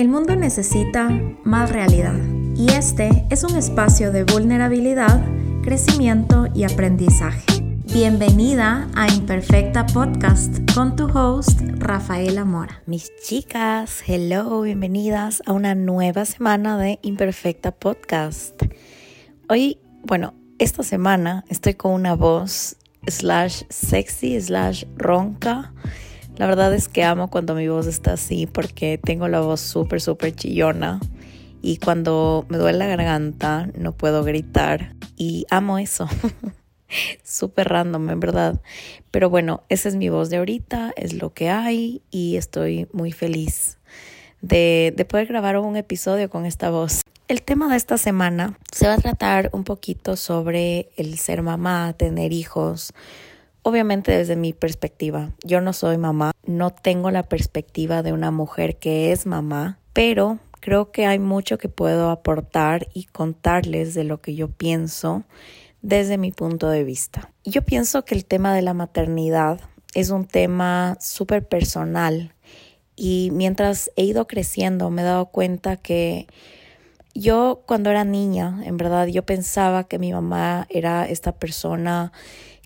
El mundo necesita más realidad y este es un espacio de vulnerabilidad, crecimiento y aprendizaje. Bienvenida a Imperfecta Podcast con tu host Rafaela Mora. Mis chicas, hello, bienvenidas a una nueva semana de Imperfecta Podcast. Hoy, bueno, esta semana estoy con una voz slash sexy slash ronca la verdad es que amo cuando mi voz está así porque tengo la voz súper, súper chillona y cuando me duele la garganta no puedo gritar y amo eso. súper random, en verdad. Pero bueno, esa es mi voz de ahorita, es lo que hay y estoy muy feliz de, de poder grabar un episodio con esta voz. El tema de esta semana se va a tratar un poquito sobre el ser mamá, tener hijos, Obviamente desde mi perspectiva, yo no soy mamá, no tengo la perspectiva de una mujer que es mamá, pero creo que hay mucho que puedo aportar y contarles de lo que yo pienso desde mi punto de vista. Yo pienso que el tema de la maternidad es un tema súper personal y mientras he ido creciendo me he dado cuenta que yo cuando era niña, en verdad, yo pensaba que mi mamá era esta persona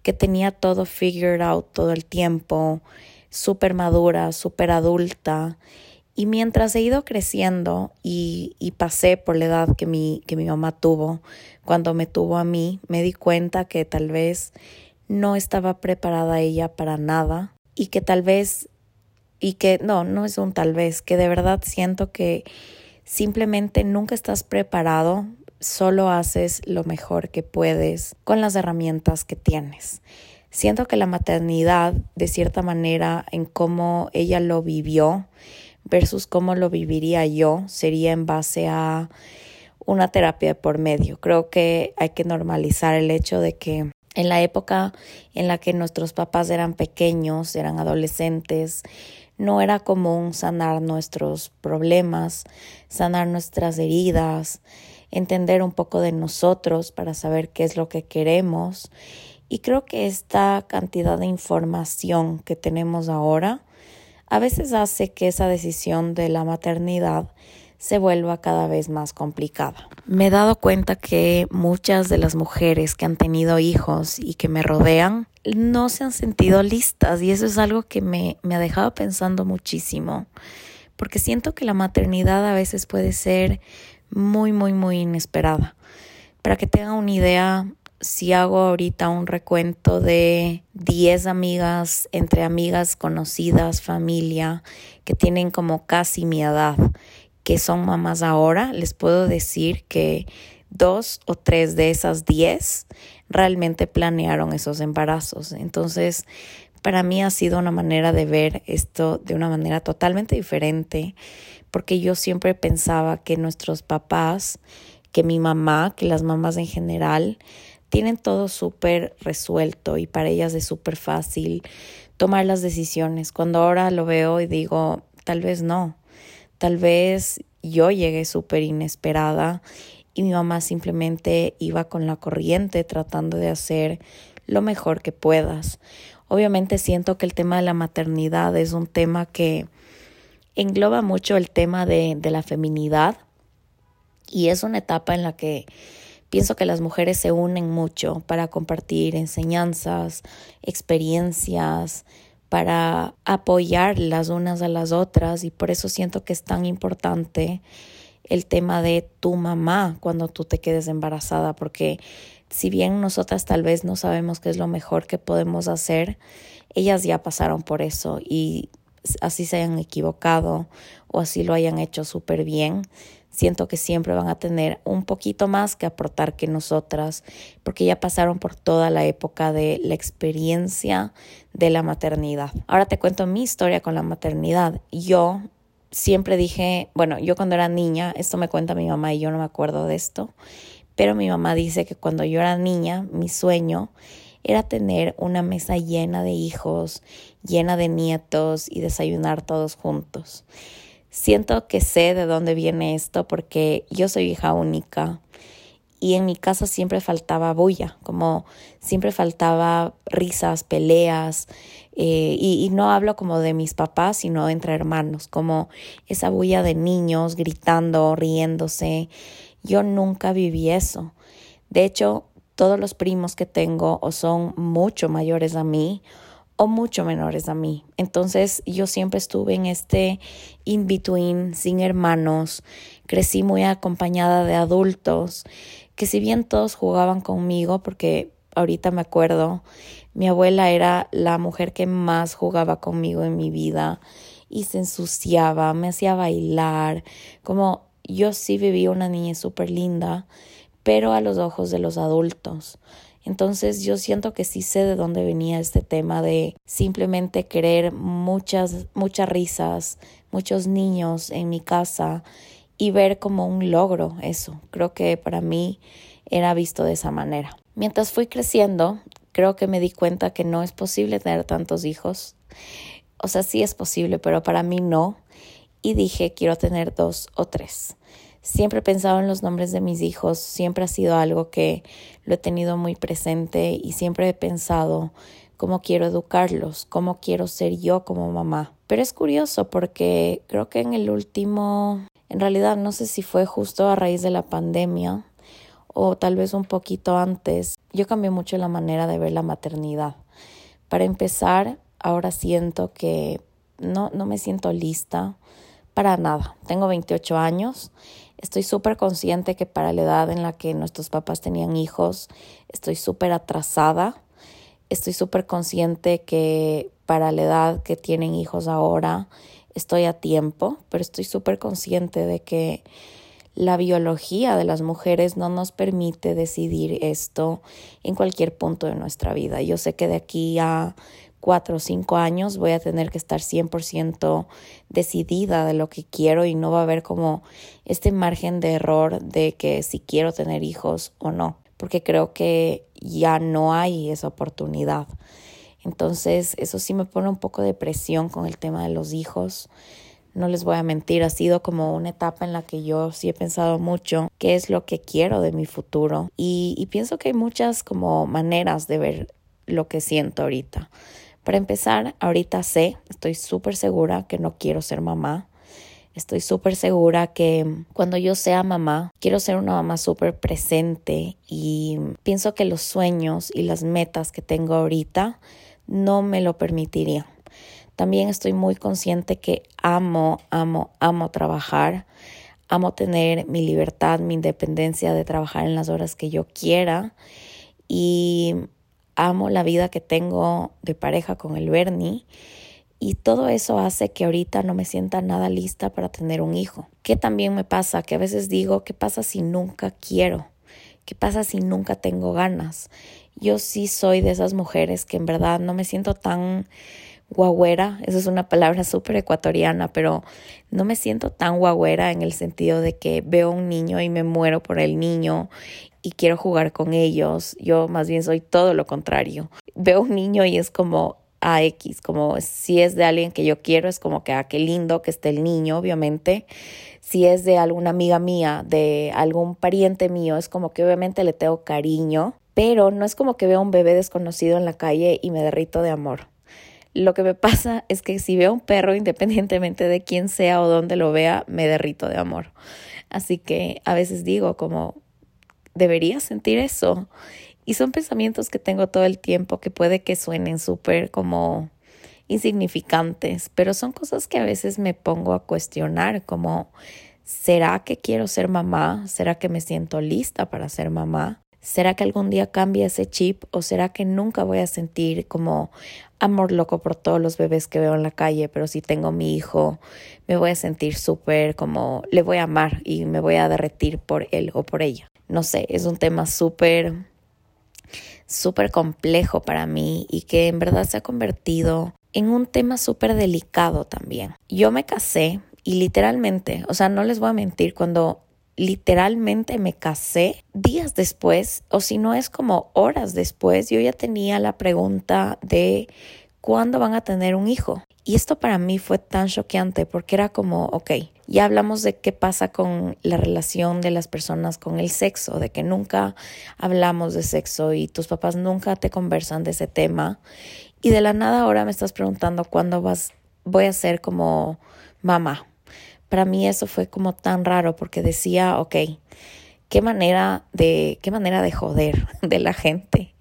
que tenía todo figured out todo el tiempo, súper madura, súper adulta. Y mientras he ido creciendo y, y, pasé por la edad que mi, que mi mamá tuvo, cuando me tuvo a mí, me di cuenta que tal vez no estaba preparada ella para nada y que tal vez, y que no, no es un tal vez, que de verdad siento que simplemente nunca estás preparado solo haces lo mejor que puedes con las herramientas que tienes. Siento que la maternidad, de cierta manera, en cómo ella lo vivió versus cómo lo viviría yo, sería en base a una terapia por medio. Creo que hay que normalizar el hecho de que en la época en la que nuestros papás eran pequeños, eran adolescentes, no era común sanar nuestros problemas, sanar nuestras heridas, entender un poco de nosotros para saber qué es lo que queremos. Y creo que esta cantidad de información que tenemos ahora a veces hace que esa decisión de la maternidad se vuelva cada vez más complicada. Me he dado cuenta que muchas de las mujeres que han tenido hijos y que me rodean no se han sentido listas y eso es algo que me, me ha dejado pensando muchísimo porque siento que la maternidad a veces puede ser muy, muy, muy inesperada. Para que tengan una idea, si hago ahorita un recuento de 10 amigas, entre amigas conocidas, familia, que tienen como casi mi edad, que son mamás ahora, les puedo decir que dos o tres de esas 10 realmente planearon esos embarazos. Entonces, para mí ha sido una manera de ver esto de una manera totalmente diferente porque yo siempre pensaba que nuestros papás, que mi mamá, que las mamás en general, tienen todo súper resuelto y para ellas es súper fácil tomar las decisiones. Cuando ahora lo veo y digo, tal vez no, tal vez yo llegué súper inesperada y mi mamá simplemente iba con la corriente tratando de hacer lo mejor que puedas. Obviamente siento que el tema de la maternidad es un tema que engloba mucho el tema de, de la feminidad y es una etapa en la que pienso que las mujeres se unen mucho para compartir enseñanzas, experiencias, para apoyar las unas a las otras y por eso siento que es tan importante el tema de tu mamá cuando tú te quedes embarazada, porque si bien nosotras tal vez no sabemos qué es lo mejor que podemos hacer, ellas ya pasaron por eso y así se hayan equivocado o así lo hayan hecho súper bien, siento que siempre van a tener un poquito más que aportar que nosotras, porque ya pasaron por toda la época de la experiencia de la maternidad. Ahora te cuento mi historia con la maternidad. Yo siempre dije, bueno, yo cuando era niña, esto me cuenta mi mamá y yo no me acuerdo de esto, pero mi mamá dice que cuando yo era niña, mi sueño era tener una mesa llena de hijos, llena de nietos y desayunar todos juntos. Siento que sé de dónde viene esto porque yo soy hija única y en mi casa siempre faltaba bulla, como siempre faltaba risas, peleas, eh, y, y, no hablo como de mis papás, sino entre hermanos, como esa bulla de niños gritando, riéndose. Yo nunca viví eso. De hecho, todos los primos que tengo o son mucho mayores a mí o mucho menores a mí. Entonces yo siempre estuve en este in-between, sin hermanos, crecí muy acompañada de adultos, que si bien todos jugaban conmigo, porque ahorita me acuerdo, mi abuela era la mujer que más jugaba conmigo en mi vida y se ensuciaba, me hacía bailar, como yo sí viví una niña súper linda, pero a los ojos de los adultos. Entonces yo siento que sí sé de dónde venía este tema de simplemente querer muchas, muchas risas, muchos niños en mi casa y ver como un logro eso. Creo que para mí era visto de esa manera. Mientras fui creciendo, creo que me di cuenta que no es posible tener tantos hijos. O sea, sí es posible, pero para mí no. Y dije, quiero tener dos o tres. Siempre he pensado en los nombres de mis hijos, siempre ha sido algo que lo he tenido muy presente y siempre he pensado cómo quiero educarlos, cómo quiero ser yo como mamá. Pero es curioso porque creo que en el último, en realidad no sé si fue justo a raíz de la pandemia o tal vez un poquito antes, yo cambié mucho la manera de ver la maternidad. Para empezar, ahora siento que no, no me siento lista para nada. Tengo 28 años Estoy súper consciente que para la edad en la que nuestros papás tenían hijos, estoy súper atrasada. Estoy súper consciente que para la edad que tienen hijos ahora, estoy a tiempo, pero estoy súper consciente de que la biología de las mujeres no nos permite decidir esto en cualquier punto de nuestra vida. Yo sé que de aquí a cuatro o cinco años voy a tener que estar 100% decidida de lo que quiero y no va a haber como este margen de error de que si quiero tener hijos o no, porque creo que ya no hay esa oportunidad. Entonces, eso sí me pone un poco de presión con el tema de los hijos. No les voy a mentir, ha sido como una etapa en la que yo sí he pensado mucho qué es lo que quiero de mi futuro. Y, y pienso que hay muchas como maneras de ver lo que siento ahorita. Para empezar, ahorita sé, estoy súper segura que no quiero ser mamá. Estoy súper segura que cuando yo sea mamá, quiero ser una mamá súper presente y pienso que los sueños y las metas que tengo ahorita no me lo permitirían. También estoy muy consciente que amo, amo, amo trabajar, amo tener mi libertad, mi independencia de trabajar en las horas que yo quiera y amo la vida que tengo de pareja con el Bernie y todo eso hace que ahorita no me sienta nada lista para tener un hijo. ¿Qué también me pasa? Que a veces digo, ¿qué pasa si nunca quiero? ¿Qué pasa si nunca tengo ganas? Yo sí soy de esas mujeres que en verdad no me siento tan guagüera, esa es una palabra súper ecuatoriana, pero no me siento tan guagüera en el sentido de que veo un niño y me muero por el niño y quiero jugar con ellos. Yo más bien soy todo lo contrario. Veo un niño y es como a X, como si es de alguien que yo quiero, es como que, ah, qué lindo que esté el niño, obviamente. Si es de alguna amiga mía, de algún pariente mío, es como que obviamente le tengo cariño, pero no es como que veo un bebé desconocido en la calle y me derrito de amor. Lo que me pasa es que si veo un perro, independientemente de quién sea o dónde lo vea, me derrito de amor. Así que a veces digo como, debería sentir eso. Y son pensamientos que tengo todo el tiempo que puede que suenen súper como insignificantes, pero son cosas que a veces me pongo a cuestionar como, ¿será que quiero ser mamá? ¿Será que me siento lista para ser mamá? ¿Será que algún día cambie ese chip o será que nunca voy a sentir como amor loco por todos los bebés que veo en la calle, pero si tengo mi hijo me voy a sentir súper como le voy a amar y me voy a derretir por él o por ella? No sé, es un tema súper, súper complejo para mí y que en verdad se ha convertido en un tema súper delicado también. Yo me casé y literalmente, o sea, no les voy a mentir, cuando literalmente me casé, días después, o si no es como horas después, yo ya tenía la pregunta de cuándo van a tener un hijo. Y esto para mí fue tan choqueante porque era como, ok, ya hablamos de qué pasa con la relación de las personas con el sexo, de que nunca hablamos de sexo y tus papás nunca te conversan de ese tema. Y de la nada ahora me estás preguntando cuándo vas, voy a ser como mamá. Para mí eso fue como tan raro porque decía, ok, qué manera de, qué manera de joder de la gente,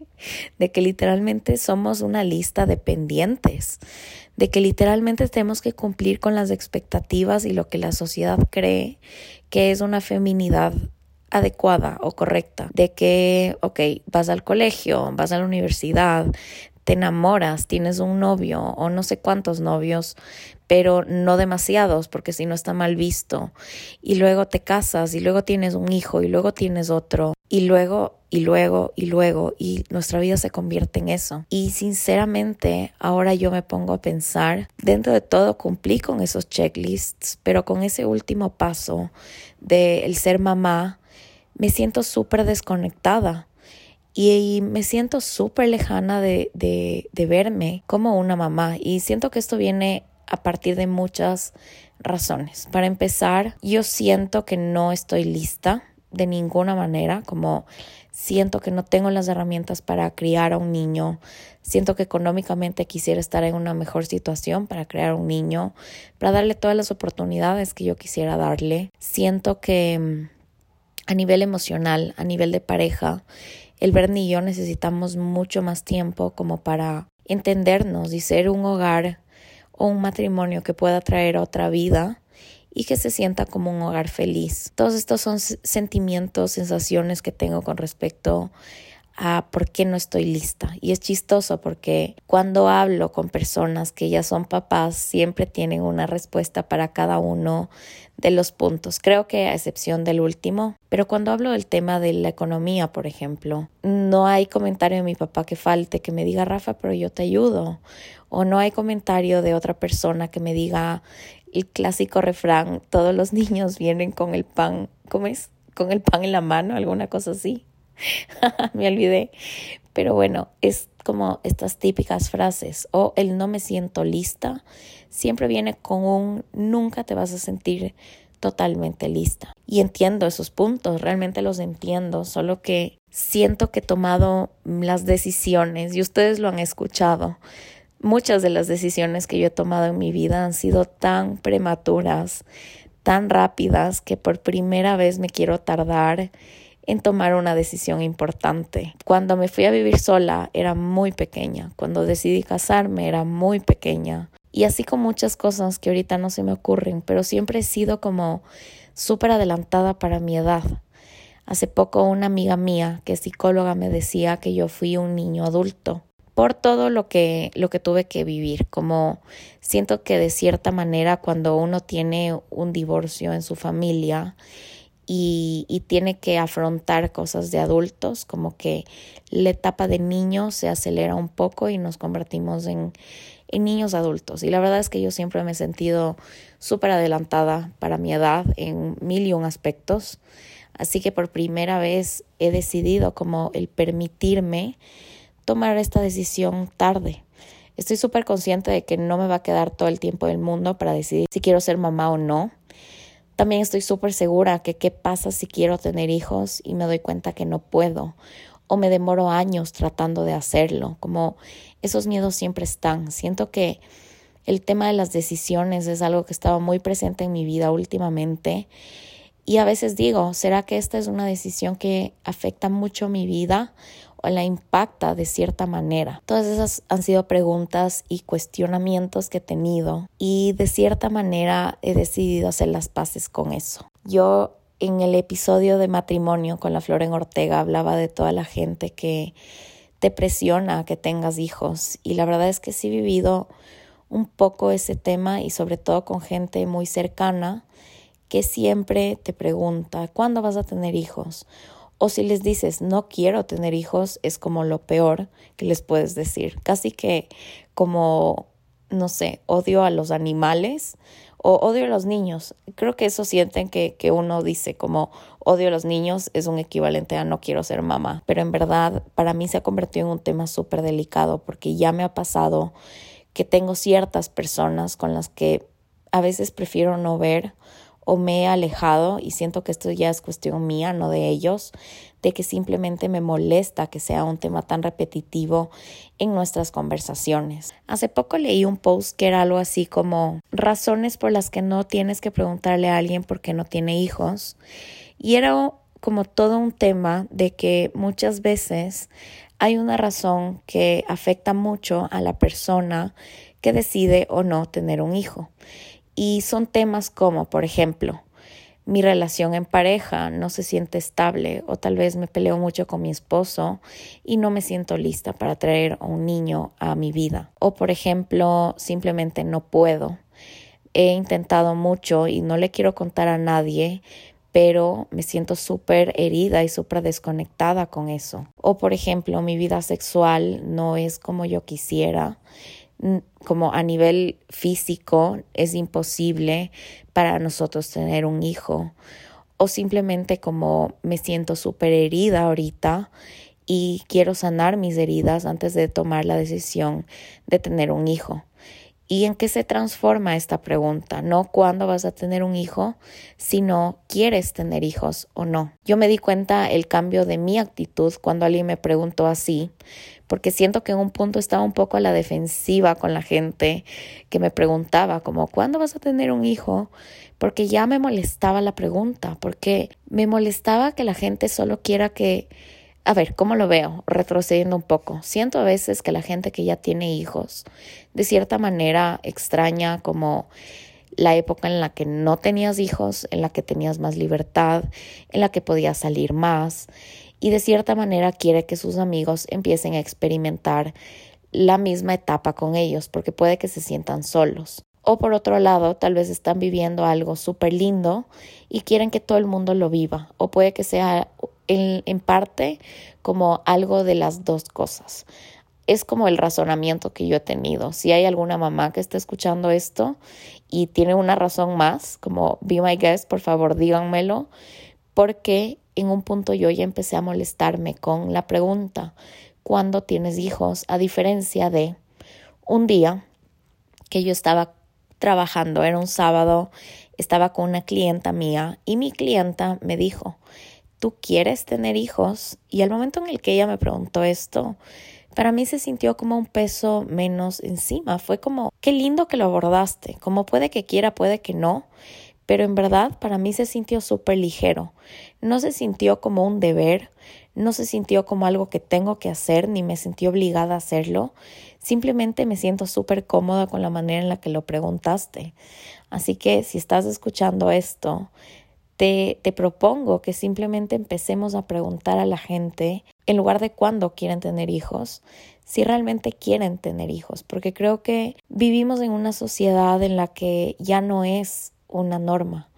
de que literalmente somos una lista de pendientes de que literalmente tenemos que cumplir con las expectativas y lo que la sociedad cree que es una feminidad adecuada o correcta, de que, ok, vas al colegio, vas a la universidad, te enamoras, tienes un novio o no sé cuántos novios, pero no demasiados porque si no está mal visto. Y luego te casas y luego tienes un hijo y luego tienes otro y luego y luego y luego y nuestra vida se convierte en eso. Y sinceramente ahora yo me pongo a pensar, dentro de todo cumplí con esos checklists, pero con ese último paso de el ser mamá, me siento súper desconectada y me siento súper lejana de, de, de, verme como una mamá y siento que esto viene a partir de muchas razones. Para empezar, yo siento que no estoy lista de ninguna manera, como siento que no tengo las herramientas para criar a un niño, siento que económicamente quisiera estar en una mejor situación para crear un niño, para darle todas las oportunidades que yo quisiera darle. Siento que mm, a nivel emocional, a nivel de pareja, el Bernie y yo necesitamos mucho más tiempo como para entendernos y ser un hogar o un matrimonio que pueda traer otra vida y que se sienta como un hogar feliz. Todos estos son sentimientos, sensaciones que tengo con respecto a por qué no estoy lista. Y es chistoso porque cuando hablo con personas que ya son papás, siempre tienen una respuesta para cada uno de los puntos. Creo que a excepción del último. Pero cuando hablo del tema de la economía, por ejemplo, no hay comentario de mi papá que falte, que me diga, Rafa, pero yo te ayudo. O no hay comentario de otra persona que me diga el clásico refrán, todos los niños vienen con el pan, ¿cómo es? Con el pan en la mano, alguna cosa así. me olvidé. Pero bueno, es como estas típicas frases o el no me siento lista, siempre viene con un nunca te vas a sentir totalmente lista. Y entiendo esos puntos, realmente los entiendo, solo que siento que he tomado las decisiones y ustedes lo han escuchado. Muchas de las decisiones que yo he tomado en mi vida han sido tan prematuras, tan rápidas, que por primera vez me quiero tardar en tomar una decisión importante. Cuando me fui a vivir sola era muy pequeña, cuando decidí casarme era muy pequeña y así con muchas cosas que ahorita no se me ocurren, pero siempre he sido como súper adelantada para mi edad. Hace poco una amiga mía que es psicóloga me decía que yo fui un niño adulto por todo lo que lo que tuve que vivir, como siento que de cierta manera cuando uno tiene un divorcio en su familia y, y, tiene que afrontar cosas de adultos, como que la etapa de niño se acelera un poco y nos convertimos en, en niños adultos. Y la verdad es que yo siempre me he sentido súper adelantada para mi edad en mil y un aspectos. Así que por primera vez he decidido como el permitirme tomar esta decisión tarde. Estoy súper consciente de que no me va a quedar todo el tiempo del mundo para decidir si quiero ser mamá o no también estoy súper segura que qué pasa si quiero tener hijos y me doy cuenta que no puedo o me demoro años tratando de hacerlo, como esos miedos siempre están. Siento que el tema de las decisiones es algo que estaba muy presente en mi vida últimamente y a veces digo, ¿será que esta es una decisión que afecta mucho mi vida o la impacta de cierta manera? Todas esas han sido preguntas y cuestionamientos que he tenido y de cierta manera he decidido hacer las paces con eso. Yo en el episodio de matrimonio con la Floren Ortega hablaba de toda la gente que te presiona a que tengas hijos y la verdad es que sí he vivido un poco ese tema y sobre todo con gente muy cercana que siempre te pregunta, ¿cuándo vas a tener hijos? O si les dices, no quiero tener hijos, es como lo peor que les puedes decir. Casi que como, no sé, odio a los animales o odio a los niños. Creo que eso sienten que, que uno dice como odio a los niños es un equivalente a no quiero ser mamá. Pero en verdad para mí se ha convertido en un tema súper delicado porque ya me ha pasado que tengo ciertas personas con las que a veces prefiero no ver o me he alejado y siento que esto ya es cuestión mía, no de ellos, de que simplemente me molesta que sea un tema tan repetitivo en nuestras conversaciones. Hace poco leí un post que era algo así como razones por las que no tienes que preguntarle a alguien por qué no tiene hijos y era como todo un tema de que muchas veces hay una razón que afecta mucho a la persona que decide o no tener un hijo. Y son temas como, por ejemplo, mi relación en pareja no se siente estable o tal vez me peleo mucho con mi esposo y no me siento lista para traer a un niño a mi vida. O por ejemplo, simplemente no puedo. He intentado mucho y no le quiero contar a nadie, pero me siento súper herida y súper desconectada con eso. O por ejemplo, mi vida sexual no es como yo quisiera como a nivel físico es imposible para nosotros tener un hijo o simplemente como me siento súper herida ahorita y quiero sanar mis heridas antes de tomar la decisión de tener un hijo. ¿Y en qué se transforma esta pregunta? No cuándo vas a tener un hijo, sino quieres tener hijos o no. Yo me di cuenta el cambio de mi actitud cuando alguien me preguntó así, porque siento que en un punto estaba un poco a la defensiva con la gente que me preguntaba como ¿cuándo vas a tener un hijo? Porque ya me molestaba la pregunta, porque me molestaba que la gente solo quiera que a ver, ¿cómo lo veo? Retrocediendo un poco. Siento a veces que la gente que ya tiene hijos, de cierta manera extraña como la época en la que no tenías hijos, en la que tenías más libertad, en la que podías salir más y de cierta manera quiere que sus amigos empiecen a experimentar la misma etapa con ellos porque puede que se sientan solos. O por otro lado, tal vez están viviendo algo súper lindo y quieren que todo el mundo lo viva. O puede que sea en, parte como algo de las dos cosas. Es como el razonamiento que yo he tenido. Si hay alguna mamá que está escuchando esto y tiene una razón más, como be my guest, por favor díganmelo, porque en un punto yo ya empecé a molestarme con la pregunta, ¿cuándo tienes hijos? A diferencia de un día que yo estaba trabajando, era un sábado, estaba con una clienta mía y mi clienta me dijo, ¿tú quieres tener hijos? Y al momento en el que ella me preguntó esto, para mí se sintió como un peso menos encima. Fue como, qué lindo que lo abordaste. Como puede que quiera, puede que no. Pero en verdad para mí se sintió súper ligero. No se sintió como un deber, no se sintió como algo que tengo que hacer, ni me sentí obligada a hacerlo. Simplemente me siento súper cómoda con la manera en la que lo preguntaste. Así que si estás escuchando esto, te, propongo que simplemente empecemos a preguntar a la gente, en lugar de cuándo quieren tener hijos, si realmente quieren tener hijos, porque creo que vivimos en una sociedad en la que ya no es una norma.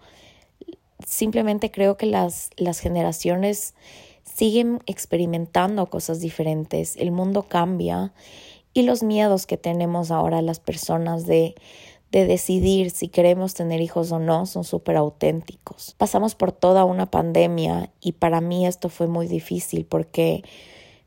Simplemente creo que las, las generaciones siguen experimentando cosas diferentes, el mundo cambia y los miedos que tenemos ahora las personas de de decidir si queremos tener hijos o no son súper auténticos. Pasamos por toda una pandemia y para mí esto fue muy difícil porque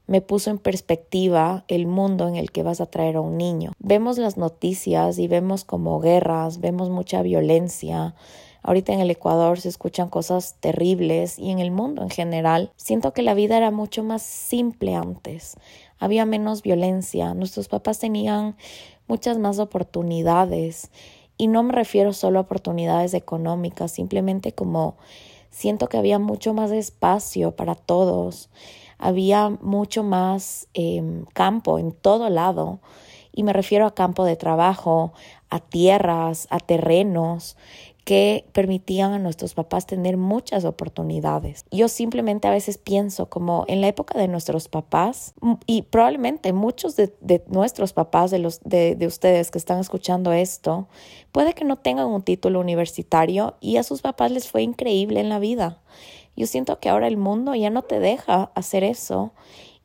me puso en perspectiva el mundo en el que vas a traer a un niño. Vemos las noticias y vemos como guerras, vemos mucha violencia. Ahorita en el Ecuador se escuchan cosas terribles y en el mundo en general siento que la vida era mucho más simple antes. Había menos violencia, nuestros papás tenían muchas más oportunidades. Y no me refiero solo a oportunidades económicas, simplemente como siento que había mucho más espacio para todos, había mucho más em, campo en todo lado. Y me refiero a campo de trabajo, a tierras, a terrenos que permitían a nuestros papás tener muchas oportunidades. Yo simplemente a veces pienso como en la época de nuestros papás y probablemente muchos de, nuestros papás, de, los, de, de ustedes que están escuchando esto, puede que no tengan un título universitario y a sus papás les fue increíble en la vida. Yo siento que ahora el mundo ya no te deja hacer eso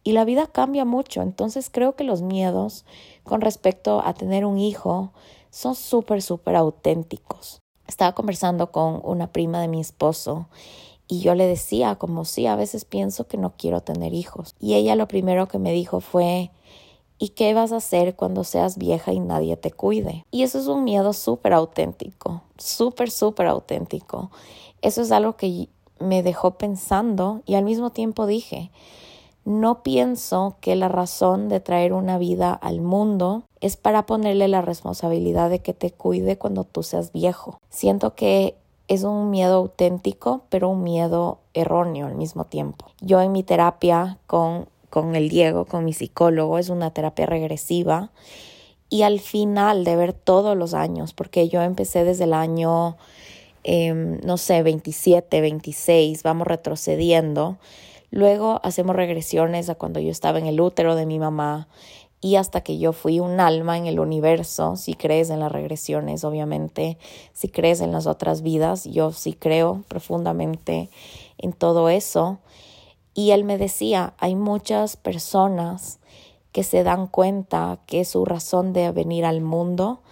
y la vida cambia mucho. Entonces creo que los miedos con respecto a tener un hijo son súper, súper auténticos estaba conversando con una prima de mi esposo y yo le decía como sí, a veces pienso que no quiero tener hijos. Y ella lo primero que me dijo fue, ¿Y qué vas a hacer cuando seas vieja y nadie te cuide? Y eso es un miedo súper auténtico, súper, súper auténtico. Eso es algo que me dejó pensando y al mismo tiempo dije, no pienso que la razón de traer una vida al mundo es para ponerle la responsabilidad de que te cuide cuando tú seas viejo. Siento que es un miedo auténtico, pero un miedo erróneo al mismo tiempo. Yo en mi terapia con, con el Diego, con mi psicólogo, es una terapia regresiva y al final de ver todos los años, porque yo empecé desde el año, em, no sé, 27, 26, vamos retrocediendo. Luego hacemos regresiones a cuando yo estaba en el útero de mi mamá y hasta que yo fui un alma en el universo, si crees en las regresiones, obviamente, si crees en las otras vidas, yo sí creo profundamente en todo eso. Y él me decía, hay muchas personas que se dan cuenta que su razón de venir al mundo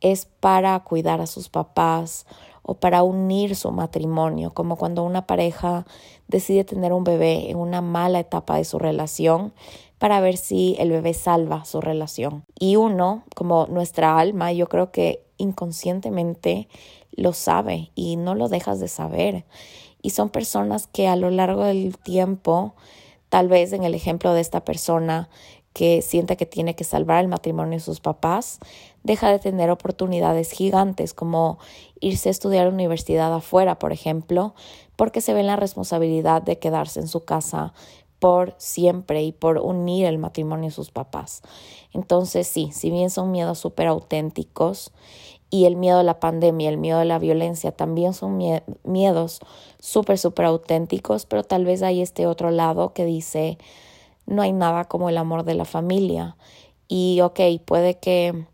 es para cuidar a sus papás o para unir su matrimonio, como cuando una pareja decide tener un bebé en una mala etapa de su relación, para ver si el bebé salva su relación. Y uno, como nuestra alma, yo creo que inconscientemente lo sabe y no lo dejas de saber. Y son personas que a lo largo del tiempo, tal vez en el ejemplo de esta persona que siente que tiene que salvar el matrimonio de sus papás, deja de tener oportunidades gigantes como irse a estudiar a universidad afuera, por ejemplo, porque se ve en la responsabilidad de quedarse en su casa por siempre y por unir el matrimonio de sus papás. Entonces sí, si bien son miedos súper auténticos y el miedo a la pandemia, el miedo a la violencia también son miedos súper, súper auténticos, pero tal vez hay este otro lado que dice, no hay nada como el amor de la familia. Y ok, puede que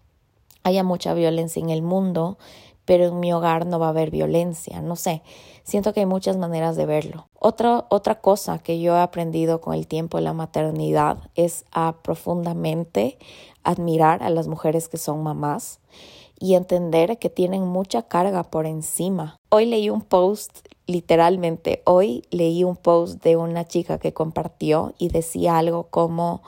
haya mucha violencia en el mundo, pero en mi hogar no va a haber violencia, no sé, siento que hay muchas maneras de verlo. Otra, otra cosa que yo he aprendido con el tiempo de la maternidad es a profundamente admirar a las mujeres que son mamás y entender que tienen mucha carga por encima. Hoy leí un post, literalmente, hoy leí un post de una chica que compartió y decía algo como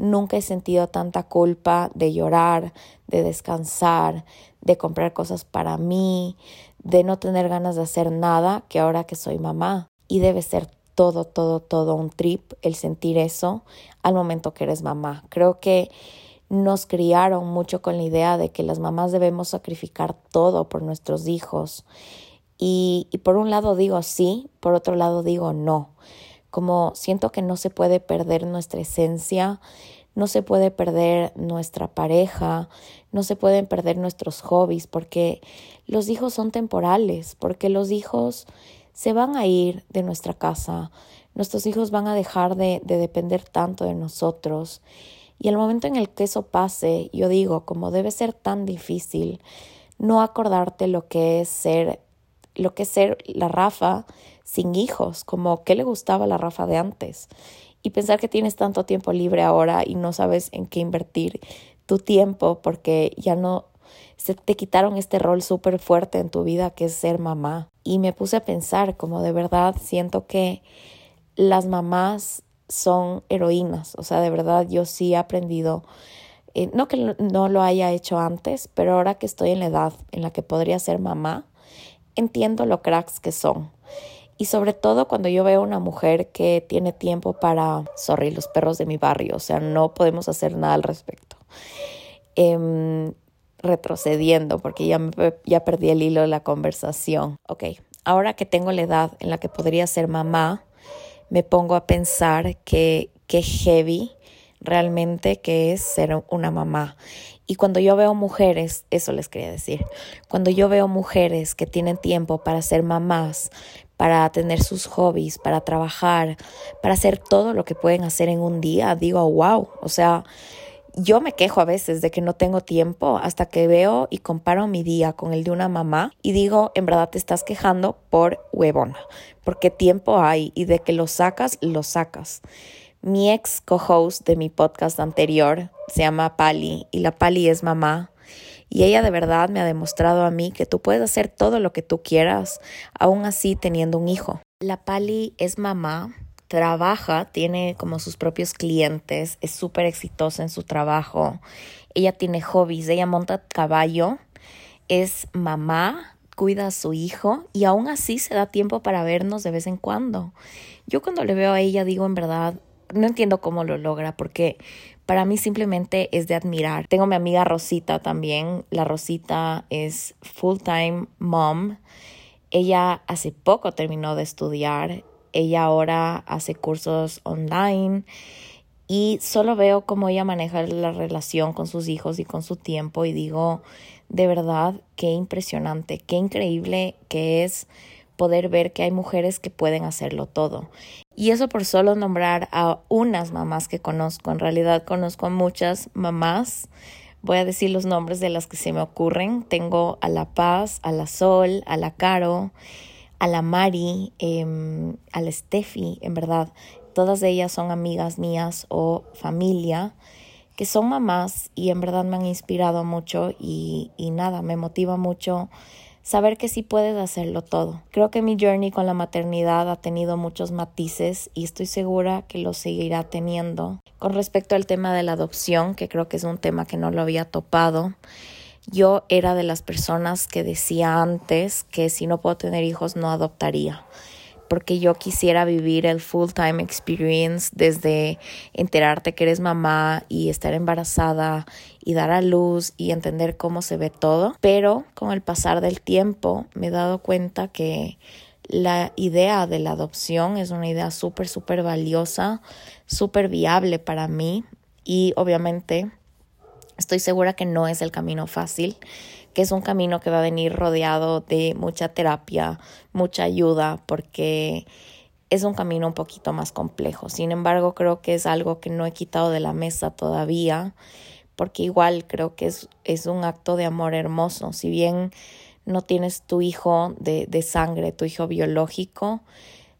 Nunca he sentido tanta culpa de llorar, de descansar, de comprar cosas para mí, de no tener ganas de hacer nada que ahora que soy mamá. Y debe ser todo, todo, todo un trip el sentir eso al momento que eres mamá. Creo que nos criaron mucho con la idea de que las mamás debemos sacrificar todo por nuestros hijos. Y, por un lado digo sí, por otro lado digo no como siento que no se puede perder nuestra esencia, no se puede perder nuestra pareja, no se pueden perder nuestros hobbies, porque los hijos son temporales, porque los hijos se van a ir de nuestra casa, nuestros hijos van a dejar de, de depender tanto de nosotros. Y el momento en el que eso pase, yo digo, como debe ser tan difícil no acordarte lo que es ser, lo que es ser la Rafa sin hijos, como qué le gustaba la Rafa de antes. Y pensar que tienes tanto tiempo libre ahora y no sabes en qué invertir tu tiempo porque ya no se te quitaron este rol súper fuerte en tu vida que es ser mamá. Y me puse a pensar como de verdad siento que las mamás son heroínas, o sea, de verdad yo sí he aprendido, eh, no que no lo haya hecho antes, pero ahora que estoy en la edad en la que podría ser mamá, entiendo lo cracks que son. Y sobre todo cuando yo veo una mujer que tiene tiempo para, sorry, los perros de mi barrio, o sea, no podemos hacer nada al respecto. Em, retrocediendo, porque ya, ya perdí el hilo de la conversación. Ok, ahora que tengo la edad en la que podría ser mamá, me pongo a pensar que, que heavy realmente que es ser una mamá. Y cuando yo veo mujeres, eso les quería decir, cuando yo veo mujeres que tienen tiempo para ser mamás, para tener sus hobbies, para trabajar, para hacer todo lo que pueden hacer en un día, digo, wow, o sea, yo me quejo a veces de que no tengo tiempo hasta que veo y comparo mi día con el de una mamá y digo, en verdad te estás quejando por huevona, porque tiempo hay y de que lo sacas, lo sacas. Mi ex co-host de mi podcast anterior se llama Pali y la Pali es mamá y ella de verdad me ha demostrado a mí que tú puedes hacer todo lo que tú quieras, aún así teniendo un hijo. La Pali es mamá trabaja, tiene como sus propios clientes, es súper exitosa en su trabajo. Ella tiene hobbies, ella monta caballo, es mamá, cuida a su hijo y aún así se da tiempo para vernos de vez en cuando. Yo cuando le veo a ella digo en verdad, no entiendo cómo lo logra porque para mí simplemente es de admirar. Tengo mi amiga Rosita también. La Rosita es full time mom. Ella hace poco terminó de estudiar. Ella ahora hace cursos online y solo veo cómo ella maneja la relación con sus hijos y con su tiempo y digo, de verdad, qué impresionante, qué increíble que es poder ver que hay mujeres que pueden hacerlo todo. Y eso por solo nombrar a unas mamás que conozco. En realidad conozco a muchas mamás. Voy a decir los nombres de las que se me ocurren. Tengo a La Paz, a la Sol, a la Caro, a la Mari, eh, a la Steffi, en verdad. Todas ellas son amigas mías o familia que son mamás y en verdad me han inspirado mucho y nada, me motiva mucho saber que sí puedes hacerlo todo. Creo que mi journey con la maternidad ha tenido muchos matices y estoy segura que lo seguirá teniendo. Con respecto al tema de la adopción, que creo que es un tema que no lo había topado, yo era de las personas que decía antes que si no puedo tener hijos no adoptaría porque yo quisiera vivir el full time experience desde enterarte que eres mamá y estar embarazada y dar a luz y entender cómo se ve todo. Pero con el pasar del tiempo me he dado cuenta que la idea de la adopción es una idea súper, súper valiosa, súper viable para mí y obviamente estoy segura que no es el camino fácil que es un camino que va a venir rodeado de mucha terapia, mucha ayuda, porque es un camino un poquito más complejo. Sin embargo, creo que es algo que no he quitado de la mesa todavía, porque igual creo que es, es un acto de amor hermoso. Si bien no tienes tu hijo de, de sangre, tu hijo biológico,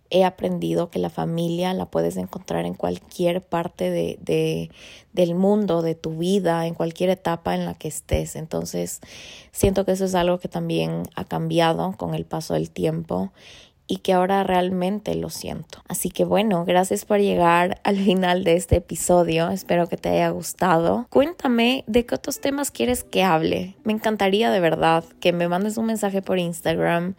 he aprendido que la familia la puedes encontrar en cualquier parte de, de, del mundo, de tu vida, en cualquier etapa en la que estés. Entonces, siento que eso es algo que también ha cambiado con el paso del tiempo y que ahora realmente lo siento. Así que bueno, gracias por llegar al final de este episodio. Espero que te haya gustado. Cuéntame de qué otros temas quieres que hable. Me encantaría de verdad que me mandes un mensaje por Instagram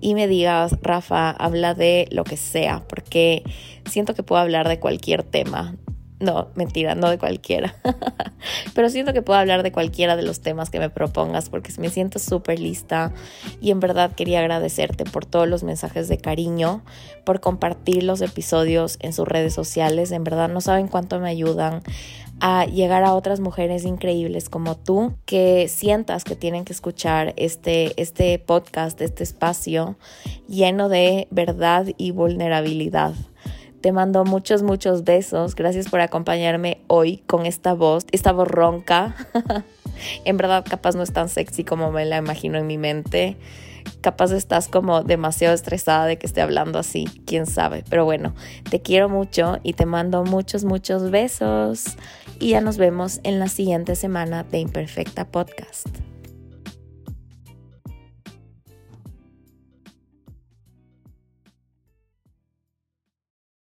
y me digas, Rafa, habla de lo que sea, porque siento que puedo hablar de cualquier tema. No, mentira, no de cualquiera. Pero siento que puedo hablar de cualquiera de los temas que me propongas porque me siento súper lista y en verdad quería agradecerte por todos los mensajes de cariño, por compartir los episodios en sus redes sociales. En verdad no saben cuánto me ayudan a llegar a otras mujeres increíbles como tú que sientas que tienen que escuchar este, este podcast, este espacio lleno de verdad y vulnerabilidad. Te mando muchos, muchos besos. Gracias por acompañarme hoy con esta voz, esta voz ronca. en verdad, capaz no es tan sexy como me la imagino en mi mente. Capaz estás como demasiado estresada de que esté hablando así, quién sabe. Pero bueno, te quiero mucho y te mando muchos, muchos besos. Y ya nos vemos en la siguiente semana de Imperfecta Podcast.